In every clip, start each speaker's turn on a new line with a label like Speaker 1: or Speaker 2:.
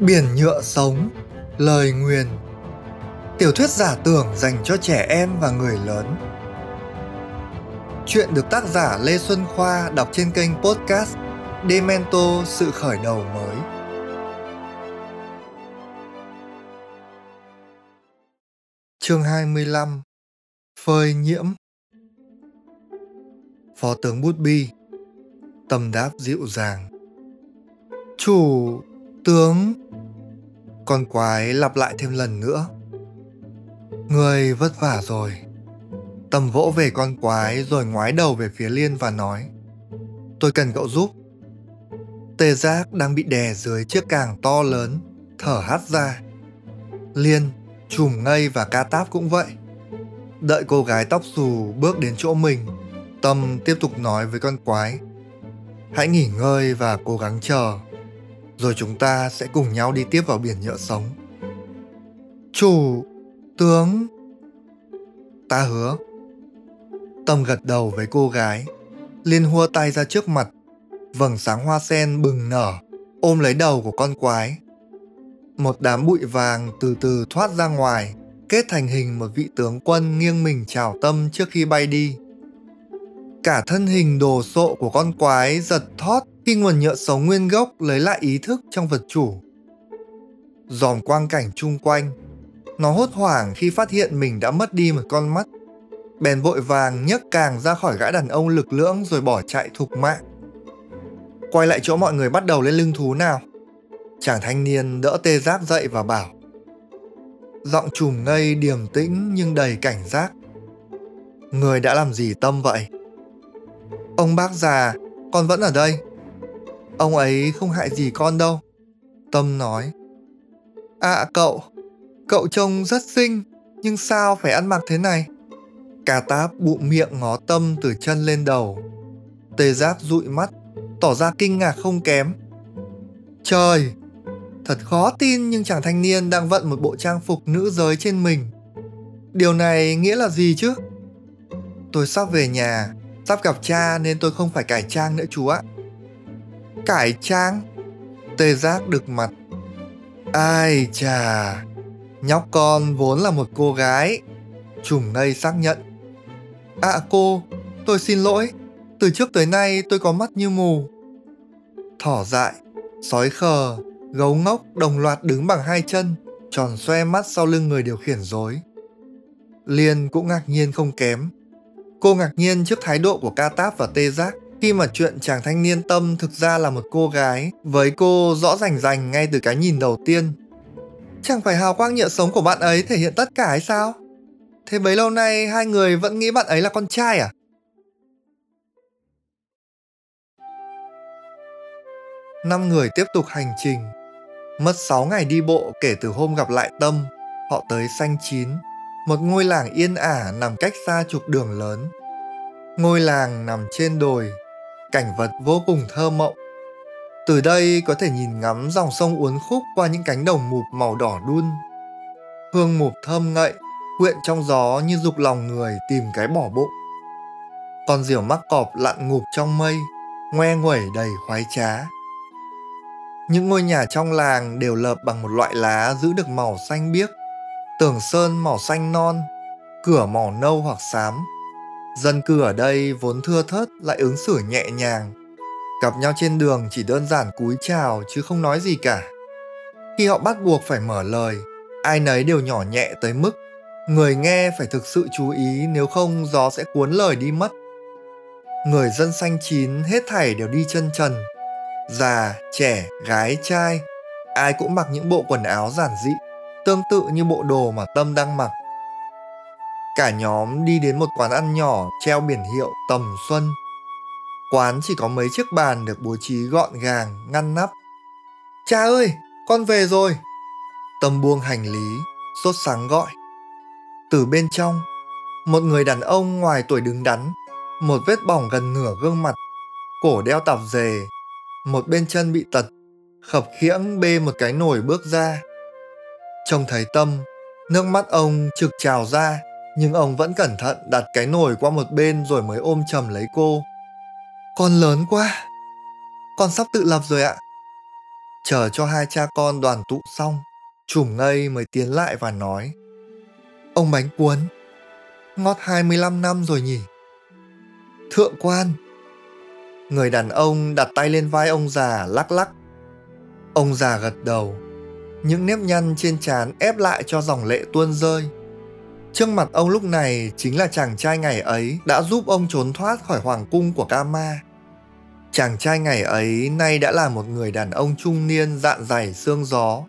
Speaker 1: Biển nhựa sống, lời nguyền. Tiểu thuyết giả tưởng dành cho trẻ em và người lớn. Chuyện được tác giả Lê Xuân Khoa đọc trên kênh podcast Demento Sự Khởi Đầu Mới. Chương 25 Phơi nhiễm. Phó tướng Bút Bi Tầm đáp dịu dàng. Chủ tướng. Con quái lặp lại thêm lần nữa. Người vất vả rồi. Tầm vỗ về con quái rồi ngoái đầu về phía liên và nói, tôi cần cậu giúp. Tê giác đang bị đè dưới chiếc càng to lớn, thở hắt ra. Liên chùm ngây và ca táp cũng vậy. Đợi cô gái tóc xù bước đến chỗ mình, tâm tiếp tục nói với con quái, hãy nghỉ ngơi và cố gắng chờ rồi chúng ta sẽ cùng nhau đi tiếp vào biển nhựa sống. Chủ, tướng... Ta hứa. Tâm gật đầu với cô gái. Liên hua tay ra trước mặt. Vầng sáng hoa sen bừng nở, ôm lấy đầu của con quái. Một đám bụi vàng từ từ thoát ra ngoài, kết thành hình một vị tướng quân nghiêng mình chào tâm trước khi bay đi. Cả thân hình đồ sộ của con quái giật thót khi nguồn nhựa sống nguyên gốc lấy lại ý thức trong vật chủ. Dòm quang cảnh chung quanh, nó hốt hoảng khi phát hiện mình đã mất đi một con mắt. Bèn vội vàng nhấc càng ra khỏi gã đàn ông lực lưỡng rồi bỏ chạy thục mạng. Quay lại chỗ mọi người bắt đầu lên lưng thú nào. Chàng thanh niên đỡ tê giác dậy và bảo. Giọng trùm ngây điềm tĩnh nhưng đầy cảnh giác. Người đã làm gì tâm vậy? Ông bác già, con vẫn ở đây. Ông ấy không hại gì con đâu. Tâm nói. À cậu, cậu trông rất xinh, nhưng sao phải ăn mặc thế này? Cà táp bụng miệng ngó tâm từ chân lên đầu. Tê giác dụi mắt, tỏ ra kinh ngạc không kém. Trời, thật khó tin nhưng chàng thanh niên đang vận một bộ trang phục nữ giới trên mình. Điều này nghĩa là gì chứ? Tôi sắp về nhà, sắp gặp cha nên tôi không phải cải trang nữa chú ạ cải trang, tê giác được mặt. Ai chà, nhóc con vốn là một cô gái, trùng ngây xác nhận. À cô, tôi xin lỗi, từ trước tới nay tôi có mắt như mù. Thỏ dại, sói khờ, gấu ngốc đồng loạt đứng bằng hai chân, tròn xoe mắt sau lưng người điều khiển dối liên cũng ngạc nhiên không kém. Cô ngạc nhiên trước thái độ của ca táp và tê giác khi mà chuyện chàng thanh niên tâm thực ra là một cô gái, với cô rõ rành rành ngay từ cái nhìn đầu tiên chẳng phải hào quang nhựa sống của bạn ấy thể hiện tất cả hay sao? Thế bấy lâu nay hai người vẫn nghĩ bạn ấy là con trai à? Năm người tiếp tục hành trình. Mất 6 ngày đi bộ kể từ hôm gặp lại tâm, họ tới xanh chín, một ngôi làng yên ả nằm cách xa trục đường lớn. Ngôi làng nằm trên đồi cảnh vật vô cùng thơ mộng. Từ đây có thể nhìn ngắm dòng sông uốn khúc qua những cánh đồng mụp màu đỏ đun. Hương mụp thơm ngậy, quyện trong gió như dục lòng người tìm cái bỏ bụng. Con diều mắc cọp lặn ngụp trong mây, ngoe nguẩy đầy khoái trá. Những ngôi nhà trong làng đều lợp bằng một loại lá giữ được màu xanh biếc, tường sơn màu xanh non, cửa màu nâu hoặc xám, Dân cư ở đây vốn thưa thớt lại ứng xử nhẹ nhàng. Gặp nhau trên đường chỉ đơn giản cúi chào chứ không nói gì cả. Khi họ bắt buộc phải mở lời, ai nấy đều nhỏ nhẹ tới mức người nghe phải thực sự chú ý nếu không gió sẽ cuốn lời đi mất. Người dân xanh chín hết thảy đều đi chân trần. Già, trẻ, gái, trai, ai cũng mặc những bộ quần áo giản dị, tương tự như bộ đồ mà Tâm đang mặc. Cả nhóm đi đến một quán ăn nhỏ treo biển hiệu tầm xuân. Quán chỉ có mấy chiếc bàn được bố trí gọn gàng, ngăn nắp. Cha ơi, con về rồi. Tâm buông hành lý, sốt sáng gọi. Từ bên trong, một người đàn ông ngoài tuổi đứng đắn, một vết bỏng gần nửa gương mặt, cổ đeo tạp dề, một bên chân bị tật, khập khiễng bê một cái nồi bước ra. Trông thấy Tâm, nước mắt ông trực trào ra nhưng ông vẫn cẩn thận đặt cái nồi qua một bên rồi mới ôm chầm lấy cô. Con lớn quá. Con sắp tự lập rồi ạ. Chờ cho hai cha con đoàn tụ xong, chùm ngây mới tiến lại và nói Ông bánh cuốn, ngót 25 năm rồi nhỉ? Thượng quan, người đàn ông đặt tay lên vai ông già lắc lắc. Ông già gật đầu, những nếp nhăn trên trán ép lại cho dòng lệ tuôn rơi. Trước mặt ông lúc này chính là chàng trai ngày ấy đã giúp ông trốn thoát khỏi hoàng cung của Kama. Chàng trai ngày ấy nay đã là một người đàn ông trung niên dạn dày xương gió.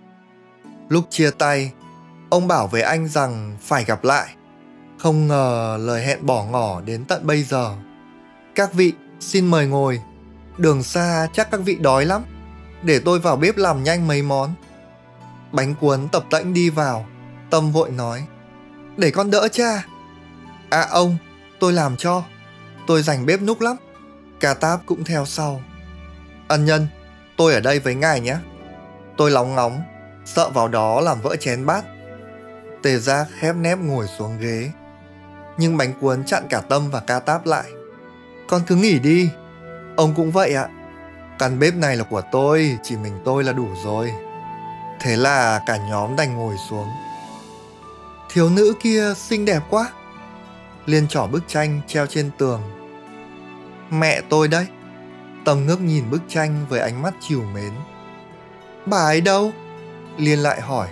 Speaker 1: Lúc chia tay, ông bảo với anh rằng phải gặp lại. Không ngờ lời hẹn bỏ ngỏ đến tận bây giờ. Các vị, xin mời ngồi. Đường xa chắc các vị đói lắm. Để tôi vào bếp làm nhanh mấy món. Bánh cuốn tập tễnh đi vào. Tâm vội nói. Để con đỡ cha. À ông, tôi làm cho. Tôi dành bếp núc lắm. Ca táp cũng theo sau. Ân nhân, tôi ở đây với ngài nhé. Tôi lóng ngóng, sợ vào đó làm vỡ chén bát. Tề gia khép nép ngồi xuống ghế. Nhưng bánh cuốn chặn cả tâm và ca táp lại. Con cứ nghỉ đi. Ông cũng vậy ạ. Căn bếp này là của tôi, chỉ mình tôi là đủ rồi. Thế là cả nhóm đành ngồi xuống. Thiếu nữ kia xinh đẹp quá. Liên trỏ bức tranh treo trên tường Mẹ tôi đấy. Tâm ngước nhìn bức tranh với ánh mắt chiều mến. Bà ấy đâu? Liên lại hỏi.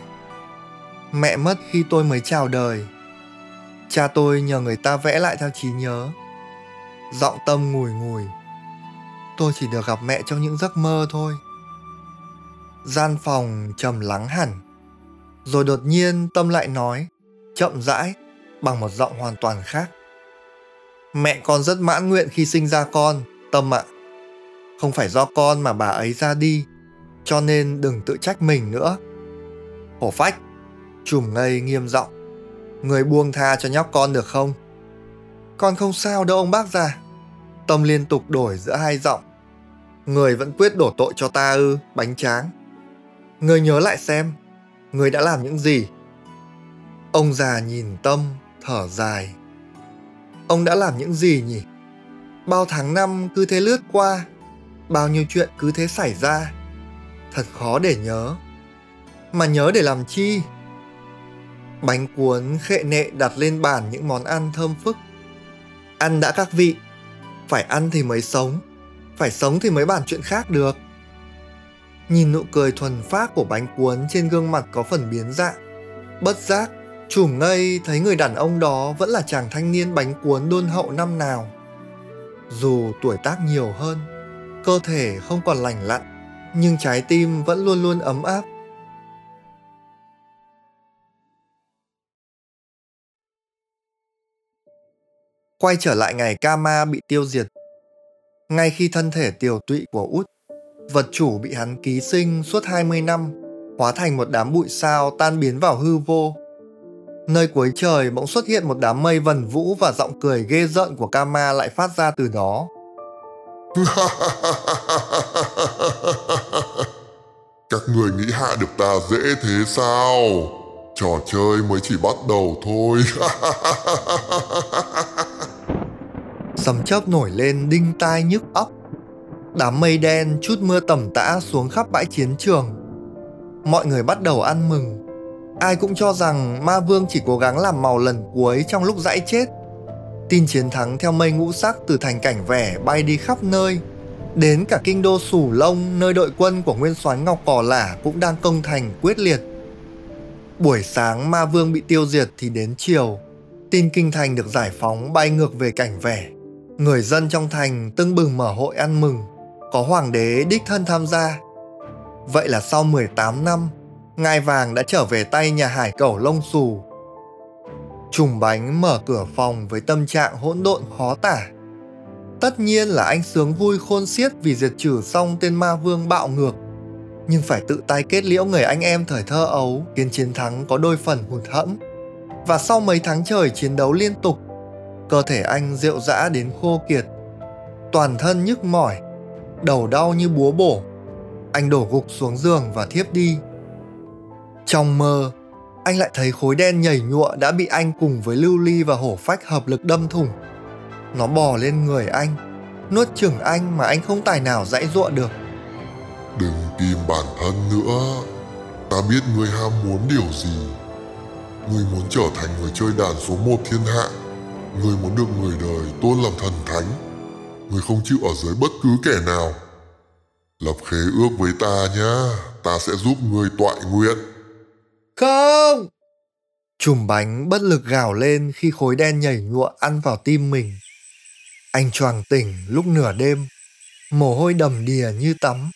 Speaker 1: Mẹ mất khi tôi mới chào đời. Cha tôi nhờ người ta vẽ lại theo trí nhớ. Giọng tâm ngùi ngùi. Tôi chỉ được gặp mẹ trong những giấc mơ thôi. Gian phòng trầm lắng hẳn. Rồi đột nhiên Tâm lại nói, chậm rãi, bằng một giọng hoàn toàn khác. Mẹ con rất mãn nguyện khi sinh ra con, Tâm ạ. Không phải do con mà bà ấy ra đi, cho nên đừng tự trách mình nữa. Hổ phách, trùm ngây nghiêm giọng. Người buông tha cho nhóc con được không? Con không sao đâu ông bác già. Tâm liên tục đổi giữa hai giọng. Người vẫn quyết đổ tội cho ta ư, bánh tráng. Người nhớ lại xem, người đã làm những gì? Ông già nhìn Tâm, thở dài. Ông đã làm những gì nhỉ? Bao tháng năm cứ thế lướt qua, bao nhiêu chuyện cứ thế xảy ra. Thật khó để nhớ. Mà nhớ để làm chi? Bánh cuốn khệ nệ đặt lên bàn những món ăn thơm phức. Ăn đã các vị, phải ăn thì mới sống, phải sống thì mới bàn chuyện khác được. Nhìn nụ cười thuần phác của bánh cuốn trên gương mặt có phần biến dạng, bất giác Chùm ngây thấy người đàn ông đó vẫn là chàng thanh niên bánh cuốn đôn hậu năm nào. Dù tuổi tác nhiều hơn, cơ thể không còn lành lặn, nhưng trái tim vẫn luôn luôn ấm áp. Quay trở lại ngày Kama bị tiêu diệt. Ngay khi thân thể tiều tụy của út, vật chủ bị hắn ký sinh suốt 20 năm, hóa thành một đám bụi sao tan biến vào hư vô Nơi cuối trời bỗng xuất hiện một đám mây vần vũ và giọng cười ghê rợn của Kama lại phát ra từ đó.
Speaker 2: Các người nghĩ hạ được ta dễ thế sao? Trò chơi mới chỉ bắt đầu thôi.
Speaker 1: Sấm chớp nổi lên đinh tai nhức óc. Đám mây đen chút mưa tầm tã xuống khắp bãi chiến trường. Mọi người bắt đầu ăn mừng ai cũng cho rằng ma vương chỉ cố gắng làm màu lần cuối trong lúc dãy chết. Tin chiến thắng theo mây ngũ sắc từ thành cảnh vẻ bay đi khắp nơi. Đến cả kinh đô sủ lông, nơi đội quân của nguyên soái ngọc cỏ lả cũng đang công thành quyết liệt. Buổi sáng ma vương bị tiêu diệt thì đến chiều, tin kinh thành được giải phóng bay ngược về cảnh vẻ. Người dân trong thành tưng bừng mở hội ăn mừng, có hoàng đế đích thân tham gia. Vậy là sau 18 năm ngai vàng đã trở về tay nhà hải cẩu lông xù. Trùng bánh mở cửa phòng với tâm trạng hỗn độn khó tả. Tất nhiên là anh sướng vui khôn xiết vì diệt trừ xong tên ma vương bạo ngược. Nhưng phải tự tay kết liễu người anh em thời thơ ấu khiến chiến thắng có đôi phần hụt hẫng. Và sau mấy tháng trời chiến đấu liên tục, cơ thể anh rượu dã đến khô kiệt. Toàn thân nhức mỏi, đầu đau như búa bổ. Anh đổ gục xuống giường và thiếp đi trong mơ, anh lại thấy khối đen nhảy nhụa đã bị anh cùng với lưu ly và hổ phách hợp lực đâm thủng. Nó bò lên người anh, nuốt chửng anh mà anh không tài nào dãy dụa được.
Speaker 2: Đừng tìm bản thân nữa. Ta biết ngươi ham muốn điều gì. Ngươi muốn trở thành người chơi đàn số một thiên hạ. Ngươi muốn được người đời tôn làm thần thánh. Ngươi không chịu ở dưới bất cứ kẻ nào. Lập khế ước với ta nhá. Ta sẽ giúp ngươi toại nguyện.
Speaker 1: Không! Chùm bánh bất lực gào lên khi khối đen nhảy nhụa ăn vào tim mình. Anh choàng tỉnh lúc nửa đêm, mồ hôi đầm đìa như tắm.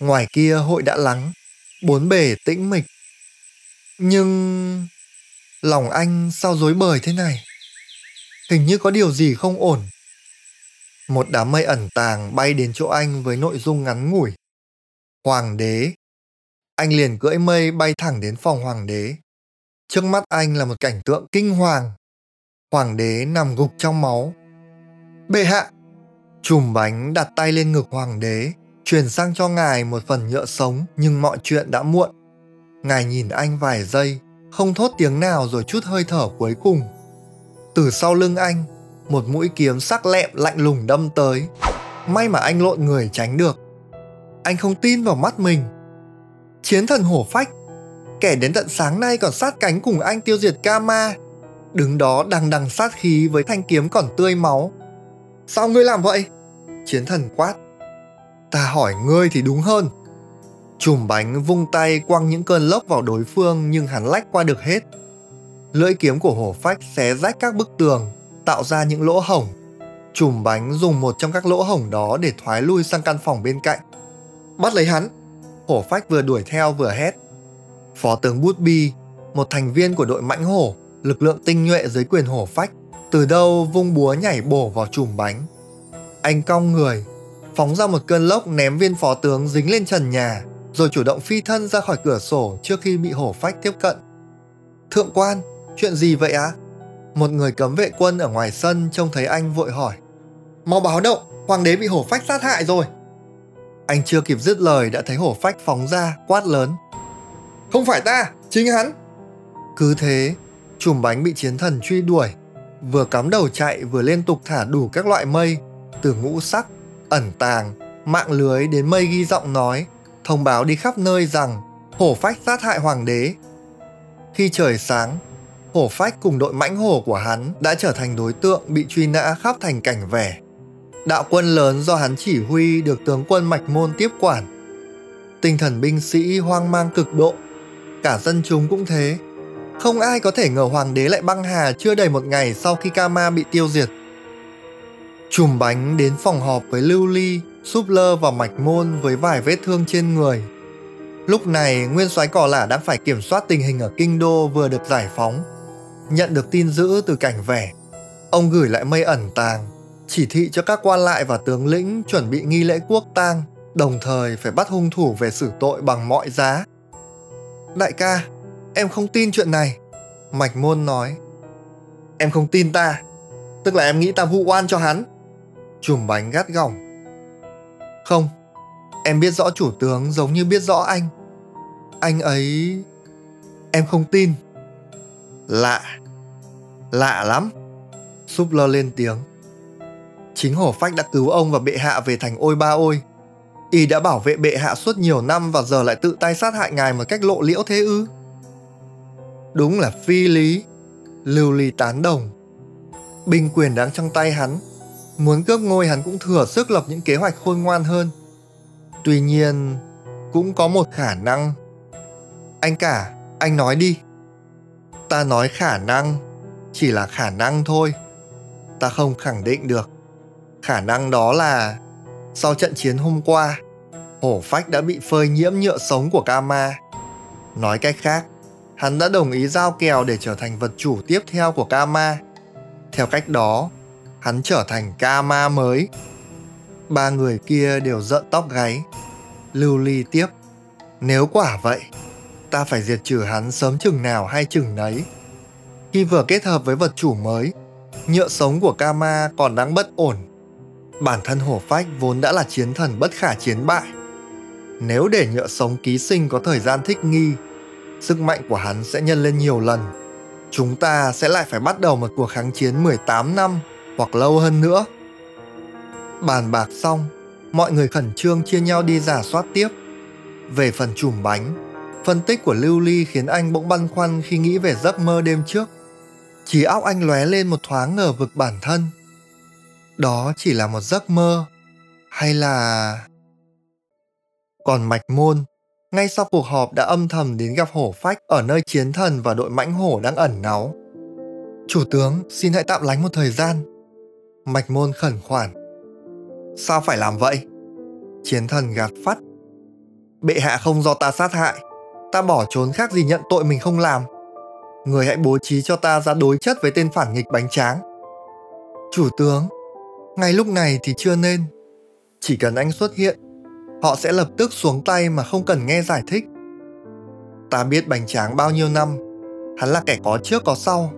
Speaker 1: Ngoài kia hội đã lắng, bốn bề tĩnh mịch. Nhưng lòng anh sao rối bời thế này? Hình như có điều gì không ổn. Một đám mây ẩn tàng bay đến chỗ anh với nội dung ngắn ngủi. Hoàng đế. Anh liền cưỡi mây bay thẳng đến phòng hoàng đế. Trước mắt anh là một cảnh tượng kinh hoàng. Hoàng đế nằm gục trong máu. Bệ hạ! Chùm bánh đặt tay lên ngực hoàng đế, truyền sang cho ngài một phần nhựa sống nhưng mọi chuyện đã muộn. Ngài nhìn anh vài giây, không thốt tiếng nào rồi chút hơi thở cuối cùng. Từ sau lưng anh, một mũi kiếm sắc lẹm lạnh lùng đâm tới. May mà anh lộn người tránh được. Anh không tin vào mắt mình. Chiến thần hổ phách kẻ đến tận sáng nay còn sát cánh cùng anh tiêu diệt Kama, đứng đó đằng đằng sát khí với thanh kiếm còn tươi máu. Sao ngươi làm vậy? Chiến thần quát. Ta hỏi ngươi thì đúng hơn. Chùm bánh vung tay quăng những cơn lốc vào đối phương nhưng hắn lách qua được hết. Lưỡi kiếm của hổ phách xé rách các bức tường, tạo ra những lỗ hổng. Chùm bánh dùng một trong các lỗ hổng đó để thoái lui sang căn phòng bên cạnh. Bắt lấy hắn! Hổ phách vừa đuổi theo vừa hét. Phó tướng Bút Bi, một thành viên của đội mãnh hổ, lực lượng tinh nhuệ dưới quyền hổ phách, từ đâu vung búa nhảy bổ vào chùm bánh. Anh cong người, phóng ra một cơn lốc ném viên phó tướng dính lên trần nhà, rồi chủ động phi thân ra khỏi cửa sổ trước khi bị hổ phách tiếp cận. Thượng quan, chuyện gì vậy á? Một người cấm vệ quân ở ngoài sân trông thấy anh vội hỏi. Mau báo động, hoàng đế bị hổ phách sát hại rồi. Anh chưa kịp dứt lời đã thấy hổ phách phóng ra, quát lớn. Không phải ta, chính hắn. Cứ thế, chùm bánh bị chiến thần truy đuổi, vừa cắm đầu chạy vừa liên tục thả đủ các loại mây, từ ngũ sắc, ẩn tàng, mạng lưới đến mây ghi giọng nói, thông báo đi khắp nơi rằng hổ phách sát hại hoàng đế. Khi trời sáng, hổ phách cùng đội mãnh hổ của hắn đã trở thành đối tượng bị truy nã khắp thành cảnh vẻ. Đạo quân lớn do hắn chỉ huy được tướng quân Mạch Môn tiếp quản. Tinh thần binh sĩ hoang mang cực độ cả dân chúng cũng thế. Không ai có thể ngờ hoàng đế lại băng hà chưa đầy một ngày sau khi Kama bị tiêu diệt. Chùm bánh đến phòng họp với Lưu Ly, súp lơ và mạch môn với vài vết thương trên người. Lúc này, nguyên soái cỏ lả đang phải kiểm soát tình hình ở kinh đô vừa được giải phóng. Nhận được tin dữ từ cảnh vẻ, ông gửi lại mây ẩn tàng, chỉ thị cho các quan lại và tướng lĩnh chuẩn bị nghi lễ quốc tang, đồng thời phải bắt hung thủ về xử tội bằng mọi giá. Đại ca, em không tin chuyện này. Mạch môn nói. Em không tin ta, tức là em nghĩ ta vụ oan cho hắn. Chùm bánh gắt gỏng. Không, em biết rõ chủ tướng giống như biết rõ anh. Anh ấy... Em không tin. Lạ. Lạ lắm. Súp lơ lên tiếng. Chính hổ phách đã cứu ông và bệ hạ về thành ôi ba ôi. Y đã bảo vệ bệ hạ suốt nhiều năm và giờ lại tự tay sát hại ngài một cách lộ liễu thế ư? Đúng là phi lý. Lưu ly tán đồng. Binh quyền đang trong tay hắn. Muốn cướp ngôi hắn cũng thừa sức lập những kế hoạch khôn ngoan hơn. Tuy nhiên, cũng có một khả năng. Anh cả, anh nói đi. Ta nói khả năng, chỉ là khả năng thôi. Ta không khẳng định được khả năng đó là sau trận chiến hôm qua, hổ phách đã bị phơi nhiễm nhựa sống của Kama. Nói cách khác, hắn đã đồng ý giao kèo để trở thành vật chủ tiếp theo của Kama. Theo cách đó, hắn trở thành Kama mới. Ba người kia đều giận tóc gáy. Lưu ly tiếp. Nếu quả vậy, ta phải diệt trừ hắn sớm chừng nào hay chừng nấy. Khi vừa kết hợp với vật chủ mới, nhựa sống của Kama còn đang bất ổn Bản thân hổ phách vốn đã là chiến thần bất khả chiến bại. Nếu để nhựa sống ký sinh có thời gian thích nghi, sức mạnh của hắn sẽ nhân lên nhiều lần. Chúng ta sẽ lại phải bắt đầu một cuộc kháng chiến 18 năm hoặc lâu hơn nữa. Bàn bạc xong, mọi người khẩn trương chia nhau đi giả soát tiếp. Về phần chùm bánh, phân tích của Lưu Ly khiến anh bỗng băn khoăn khi nghĩ về giấc mơ đêm trước. Chỉ óc anh lóe lên một thoáng ngờ vực bản thân. Đó chỉ là một giấc mơ, hay là... Còn Mạch Môn, ngay sau cuộc họp đã âm thầm đến gặp hổ phách ở nơi chiến thần và đội mãnh hổ đang ẩn náu. Chủ tướng, xin hãy tạm lánh một thời gian. Mạch Môn khẩn khoản. Sao phải làm vậy? Chiến thần gạt phát. Bệ hạ không do ta sát hại, ta bỏ trốn khác gì nhận tội mình không làm. Người hãy bố trí cho ta ra đối chất với tên phản nghịch bánh tráng. Chủ tướng, ngay lúc này thì chưa nên. Chỉ cần anh xuất hiện, họ sẽ lập tức xuống tay mà không cần nghe giải thích. Ta biết bánh tráng bao nhiêu năm, hắn là kẻ có trước có sau.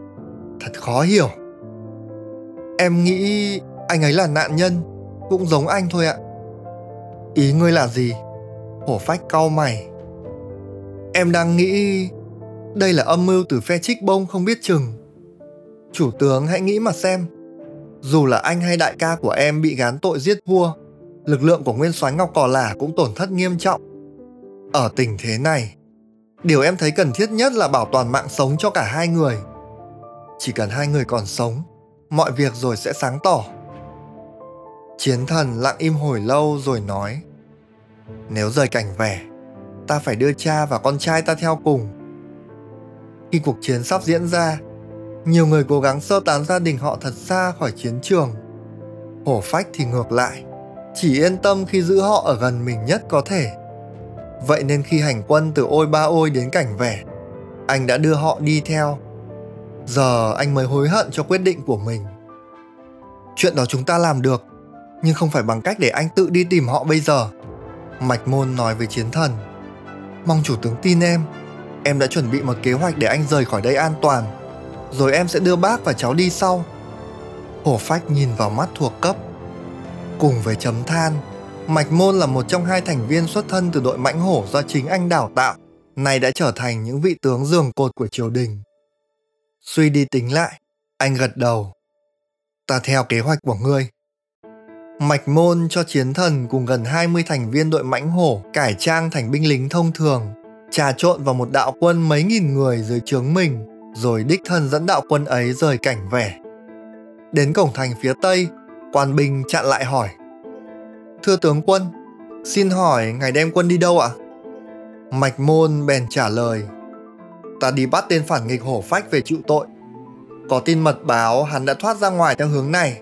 Speaker 1: Thật khó hiểu. Em nghĩ anh ấy là nạn nhân, cũng giống anh thôi ạ. Ý ngươi là gì? Hổ phách cau mày. Em đang nghĩ đây là âm mưu từ phe trích bông không biết chừng. Chủ tướng hãy nghĩ mà xem. Dù là anh hay đại ca của em bị gán tội giết vua, lực lượng của nguyên soái Ngọc Cỏ Lả cũng tổn thất nghiêm trọng. Ở tình thế này, điều em thấy cần thiết nhất là bảo toàn mạng sống cho cả hai người. Chỉ cần hai người còn sống, mọi việc rồi sẽ sáng tỏ. Chiến thần lặng im hồi lâu rồi nói Nếu rời cảnh vẻ Ta phải đưa cha và con trai ta theo cùng Khi cuộc chiến sắp diễn ra nhiều người cố gắng sơ tán gia đình họ thật xa khỏi chiến trường. Hổ phách thì ngược lại Chỉ yên tâm khi giữ họ ở gần mình nhất có thể. Vậy nên khi hành quân từ ôi ba ôi đến cảnh vẻ Anh đã đưa họ đi theo. Giờ anh mới hối hận cho quyết định của mình. Chuyện đó chúng ta làm được nhưng không phải bằng cách để anh tự đi tìm họ bây giờ. Mạch Môn nói với chiến thần. Mong chủ tướng tin em, em đã chuẩn bị một kế hoạch để anh rời khỏi đây an toàn, rồi em sẽ đưa bác và cháu đi sau. Hổ phách nhìn vào mắt thuộc cấp. Cùng với chấm than, Mạch Môn là một trong hai thành viên xuất thân từ đội mãnh hổ do chính anh đào tạo, nay đã trở thành những vị tướng giường cột của triều đình. Suy đi tính lại, anh gật đầu. Ta theo kế hoạch của ngươi, Mạch môn cho chiến thần cùng gần 20 thành viên đội mãnh hổ cải trang thành binh lính thông thường, trà trộn vào một đạo quân mấy nghìn người dưới trướng mình, rồi đích thân dẫn đạo quân ấy rời cảnh vẻ. Đến cổng thành phía tây, quan binh chặn lại hỏi. Thưa tướng quân, xin hỏi ngài đem quân đi đâu ạ? Mạch môn bèn trả lời. Ta đi bắt tên phản nghịch hổ phách về chịu tội. Có tin mật báo hắn đã thoát ra ngoài theo hướng này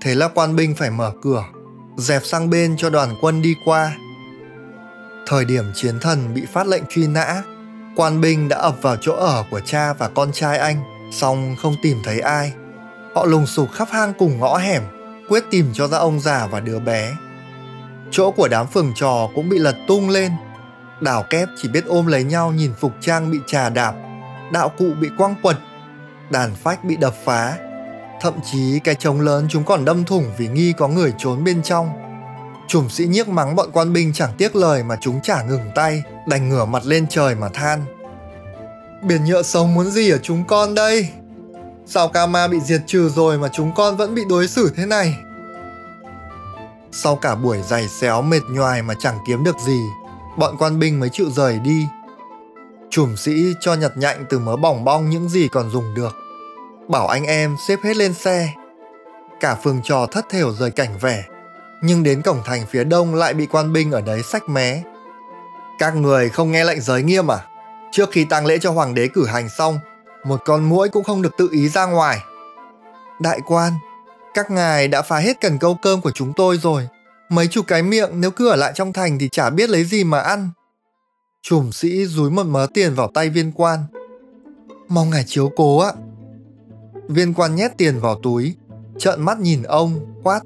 Speaker 1: Thế là quan binh phải mở cửa, dẹp sang bên cho đoàn quân đi qua. Thời điểm chiến thần bị phát lệnh truy nã, quan binh đã ập vào chỗ ở của cha và con trai anh, song không tìm thấy ai. Họ lùng sục khắp hang cùng ngõ hẻm, quyết tìm cho ra ông già và đứa bé. Chỗ của đám phường trò cũng bị lật tung lên. Đảo kép chỉ biết ôm lấy nhau nhìn phục trang bị trà đạp, đạo cụ bị quăng quật, đàn phách bị đập phá, Thậm chí cái trống lớn chúng còn đâm thủng vì nghi có người trốn bên trong. Trùm sĩ nhiếc mắng bọn quan binh chẳng tiếc lời mà chúng chả ngừng tay, đành ngửa mặt lên trời mà than. Biển nhựa sống muốn gì ở chúng con đây? Sao Kama bị diệt trừ rồi mà chúng con vẫn bị đối xử thế này? Sau cả buổi giày xéo mệt nhoài mà chẳng kiếm được gì, bọn quan binh mới chịu rời đi. Chùm sĩ cho nhặt nhạnh từ mớ bỏng bong những gì còn dùng được bảo anh em xếp hết lên xe. Cả phường trò thất thểu rời cảnh vẻ, nhưng đến cổng thành phía đông lại bị quan binh ở đấy sách mé. Các người không nghe lệnh giới nghiêm à? Trước khi tang lễ cho hoàng đế cử hành xong, một con muỗi cũng không được tự ý ra ngoài. Đại quan, các ngài đã phá hết cần câu cơm của chúng tôi rồi. Mấy chục cái miệng nếu cứ ở lại trong thành thì chả biết lấy gì mà ăn. Chùm sĩ dúi một mớ tiền vào tay viên quan. Mong ngài chiếu cố ạ. Viên quan nhét tiền vào túi, trợn mắt nhìn ông, quát.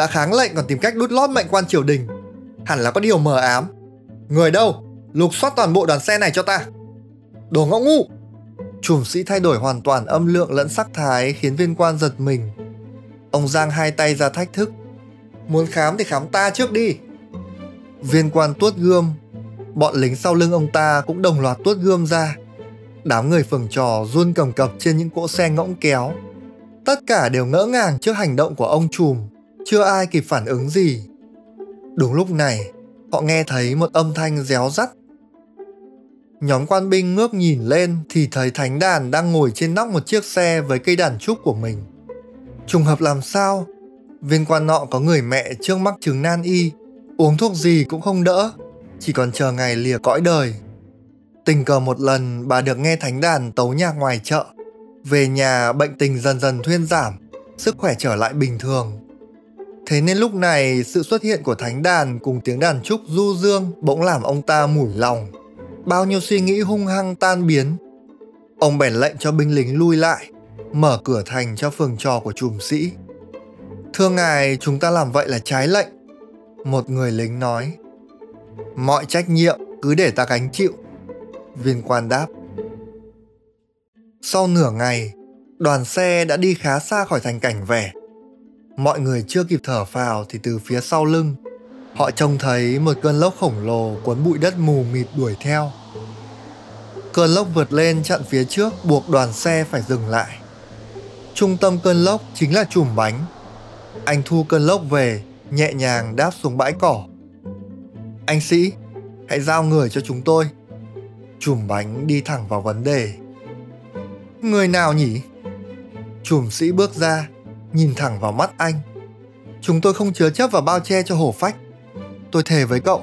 Speaker 1: Đã kháng lệnh còn tìm cách đút lót mệnh quan triều đình. Hẳn là có điều mờ ám. Người đâu? Lục soát toàn bộ đoàn xe này cho ta. Đồ ngõ ngu! Chùm sĩ thay đổi hoàn toàn âm lượng lẫn sắc thái khiến viên quan giật mình. Ông giang hai tay ra thách thức. Muốn khám thì khám ta trước đi. Viên quan tuốt gươm. Bọn lính sau lưng ông ta cũng đồng loạt tuốt gươm ra. Đám người phường trò run cầm cập trên những cỗ xe ngỗng kéo. Tất cả đều ngỡ ngàng trước hành động của ông trùm, chưa ai kịp phản ứng gì. Đúng lúc này, họ nghe thấy một âm thanh réo rắt. Nhóm quan binh ngước nhìn lên thì thấy thánh đàn đang ngồi trên nóc một chiếc xe với cây đàn trúc của mình. Trùng hợp làm sao? Viên quan nọ có người mẹ trước mắc chứng nan y, uống thuốc gì cũng không đỡ, chỉ còn chờ ngày lìa cõi đời. Tình cờ một lần bà được nghe thánh đàn tấu nhạc ngoài chợ. Về nhà bệnh tình dần dần thuyên giảm, sức khỏe trở lại bình thường. Thế nên lúc này sự xuất hiện của thánh đàn cùng tiếng đàn trúc du dương bỗng làm ông ta mủi lòng. Bao nhiêu suy nghĩ hung hăng tan biến. Ông bèn lệnh cho binh lính lui lại, mở cửa thành cho phường trò của trùm sĩ. Thưa ngài, chúng ta làm vậy là trái lệnh. Một người lính nói. Mọi trách nhiệm cứ để ta gánh chịu. Viên quan đáp. Sau nửa ngày, đoàn xe đã đi khá xa khỏi thành cảnh vẻ. Mọi người chưa kịp thở phào thì từ phía sau lưng, họ trông thấy một cơn lốc khổng lồ cuốn bụi đất mù mịt đuổi theo. Cơn lốc vượt lên chặn phía trước buộc đoàn xe phải dừng lại. Trung tâm cơn lốc chính là chùm bánh. Anh thu cơn lốc về, nhẹ nhàng đáp xuống bãi cỏ. Anh sĩ, hãy giao người cho chúng tôi. Chùm bánh đi thẳng vào vấn đề. Người nào nhỉ? Chùm sĩ bước ra, nhìn thẳng vào mắt anh. Chúng tôi không chứa chấp và bao che cho hổ phách. Tôi thề với cậu.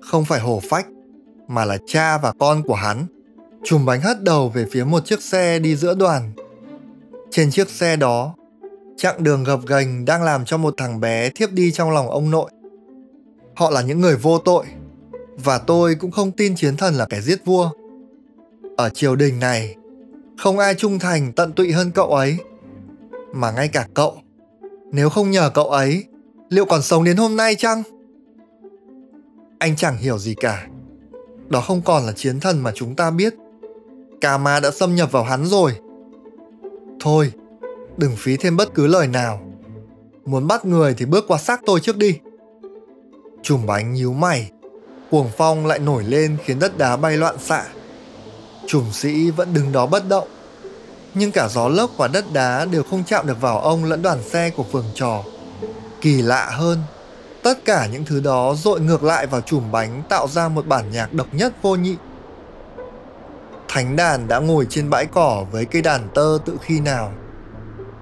Speaker 1: Không phải hổ phách, mà là cha và con của hắn. Chùm bánh hất đầu về phía một chiếc xe đi giữa đoàn. Trên chiếc xe đó, chặng đường gập ghềnh đang làm cho một thằng bé thiếp đi trong lòng ông nội. Họ là những người vô tội, và tôi cũng không tin chiến thần là kẻ giết vua. Ở triều đình này, không ai trung thành tận tụy hơn cậu ấy. Mà ngay cả cậu, nếu không nhờ cậu ấy, liệu còn sống đến hôm nay chăng? Anh chẳng hiểu gì cả. Đó không còn là chiến thần mà chúng ta biết. Cà ma đã xâm nhập vào hắn rồi. Thôi, đừng phí thêm bất cứ lời nào. Muốn bắt người thì bước qua xác tôi trước đi. Chùm bánh nhíu mày, cuồng phong lại nổi lên khiến đất đá bay loạn xạ. chùm sĩ vẫn đứng đó bất động. Nhưng cả gió lốc và đất đá đều không chạm được vào ông lẫn đoàn xe của phường trò. Kỳ lạ hơn, tất cả những thứ đó dội ngược lại vào chùm bánh tạo ra một bản nhạc độc nhất vô nhị. Thánh đàn đã ngồi trên bãi cỏ với cây đàn tơ tự khi nào.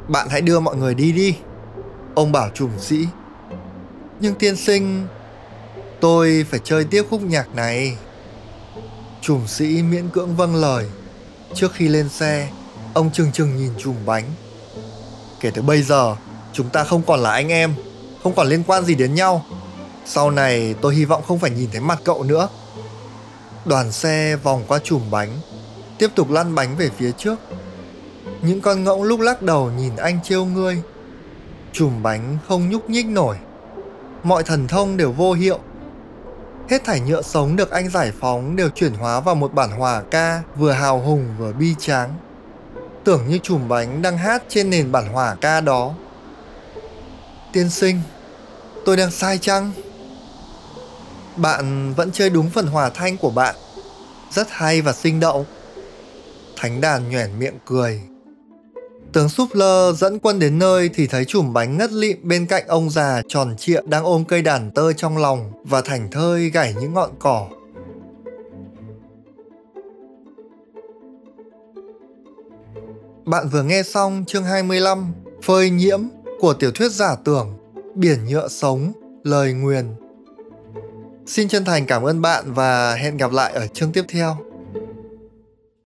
Speaker 1: Bạn hãy đưa mọi người đi đi. Ông bảo trùm sĩ. Nhưng tiên sinh, tôi phải chơi tiếp khúc nhạc này. Trùm sĩ miễn cưỡng vâng lời. Trước khi lên xe, ông trừng trừng nhìn chùm bánh. Kể từ bây giờ, chúng ta không còn là anh em, không còn liên quan gì đến nhau. Sau này tôi hy vọng không phải nhìn thấy mặt cậu nữa. Đoàn xe vòng qua chùm bánh, tiếp tục lăn bánh về phía trước. Những con ngỗng lúc lắc đầu nhìn anh trêu ngươi. Chùm bánh không nhúc nhích nổi. Mọi thần thông đều vô hiệu Hết thải nhựa sống được anh giải phóng đều chuyển hóa vào một bản hòa ca vừa hào hùng vừa bi tráng. Tưởng như chùm bánh đang hát trên nền bản hòa ca đó. Tiên sinh, tôi đang sai chăng? Bạn vẫn chơi đúng phần hòa thanh của bạn. Rất hay và sinh động. Thánh đàn nhoẻn miệng cười. Tướng Súp Lơ dẫn quân đến nơi thì thấy chùm bánh ngất lịm bên cạnh ông già tròn trịa đang ôm cây đàn tơ trong lòng và thảnh thơi gảy những ngọn cỏ. Bạn vừa nghe xong chương 25 Phơi nhiễm của tiểu thuyết giả tưởng Biển nhựa sống, lời nguyền. Xin chân thành cảm ơn bạn và hẹn gặp lại ở chương tiếp theo.